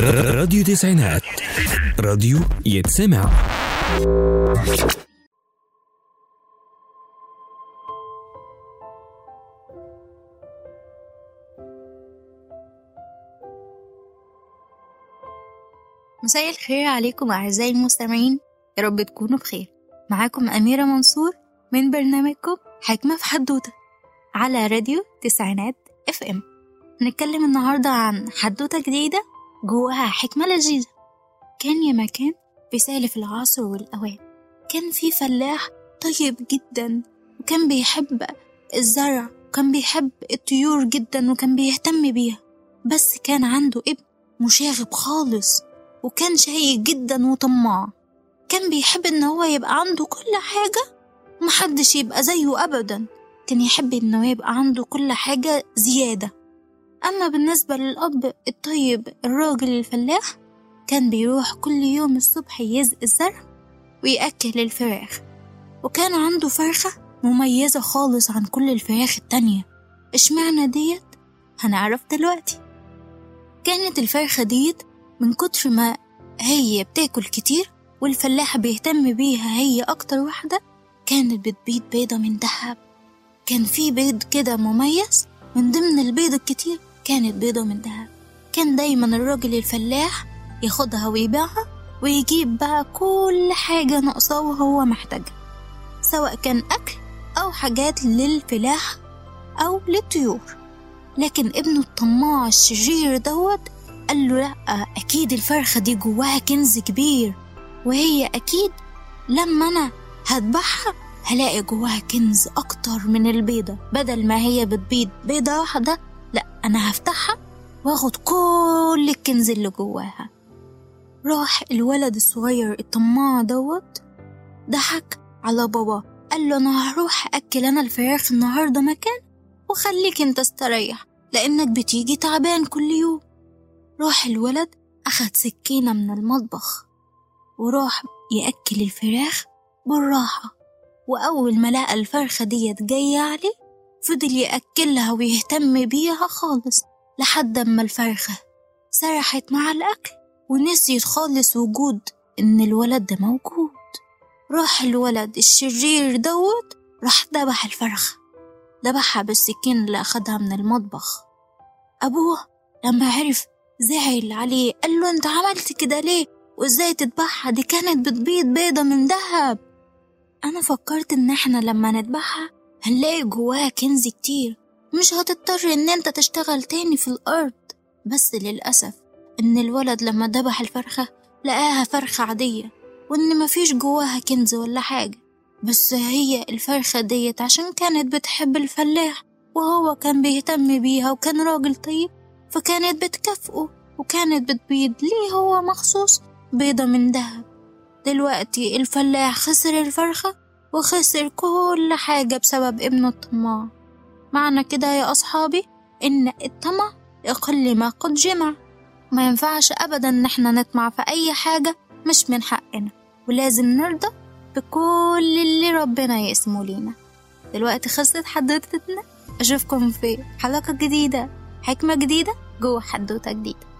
راديو تسعينات. راديو يتسمع. مساء الخير عليكم أعزائي المستمعين. يا رب تكونوا بخير. معاكم أميرة منصور من برنامجكم حكمة في حدوتة على راديو تسعينات اف ام هنتكلم النهاردة عن حدوتة جديدة جواها حكمة لذيذة. كان يا مكان في سالف العصر والأوان. كان في فلاح طيب جدا وكان بيحب الزرع وكان بيحب الطيور جدا وكان بيهتم بيها. بس كان عنده ابن مشاغب خالص وكان شقي جدا وطماع. كان بيحب إن هو يبقى عنده كل حاجة ومحدش يبقى زيه ابدا. كان يحب انه يبقى عنده كل حاجة زيادة. أما بالنسبة للأب الطيب الراجل الفلاح كان بيروح كل يوم الصبح يزق الزرع ويأكل الفراخ وكان عنده فرخة مميزة خالص عن كل الفراخ التانية. إشمعنى ديت؟ هنعرف دلوقتي. كانت الفرخة ديت من كتر ما هي بتاكل كتير والفلاح بيهتم بيها هي أكتر واحدة كانت بتبيض بيضة من دهب. كان في بيض كده مميز من ضمن البيض الكتير. كانت بيضة من دهب كان دايما الراجل الفلاح ياخدها ويبيعها ويجيب بقى كل حاجة ناقصاه وهو محتاجها. سواء كان أكل أو حاجات للفلاح أو للطيور. لكن ابنه الطماع الشرير دوت قال له لأ أكيد الفرخة دي جواها كنز كبير. وهي أكيد لما أنا هذبحها هلاقي جواها كنز أكتر من البيضة. بدل ما هي بتبيض بيضة واحدة لأ أنا هفتحها وآخد كل الكنز اللي جواها. راح الولد الصغير الطماع دوت ضحك على بابا قال له أنا هروح أكل أنا الفراخ النهاردة مكان وخليك أنت استريح لأنك بتيجي تعبان كل يوم. راح الولد أخد سكينة من المطبخ وراح يأكل الفراخ بالراحة وأول ما لقى الفرخة ديت جاية عليه فضل يأكلها ويهتم بيها خالص لحد أما الفرخة. سرحت مع الأكل ونسيت خالص وجود إن الولد ده موجود. راح الولد الشرير دوت راح ذبح الفرخة. ذبحها بالسكين اللي أخدها من المطبخ. أبوه لما عرف زعل عليه قال له أنت عملت كده ليه؟ وإزاي تذبحها؟ دي كانت بتبيض بيضة من دهب أنا فكرت إن إحنا لما نذبحها هنلاقي جواها كنز كتير. مش هتضطر إن أنت تشتغل تاني في الأرض. بس للأسف إن الولد لما ذبح الفرخة لقاها فرخة عادية وإن مفيش جواها كنز ولا حاجة. بس هي الفرخة ديت عشان كانت بتحب الفلاح وهو كان بيهتم بيها وكان راجل طيب فكانت بتكافئه وكانت بتبيض ليه هو مخصوص بيضة من دهب دلوقتي الفلاح خسر الفرخة وخسر كل حاجة بسبب ابنه الطماع معنى كده يا أصحابي إن الطمع يقل ما قد جمع. ما ينفعش أبدا إن إحنا نطمع في أي حاجة مش من حقنا ولازم نرضى بكل اللي ربنا يقسمه لينا. دلوقتي خلصت حدوتتنا أشوفكم في حلقة جديدة حكمة جديدة جوه حدوتة جديدة.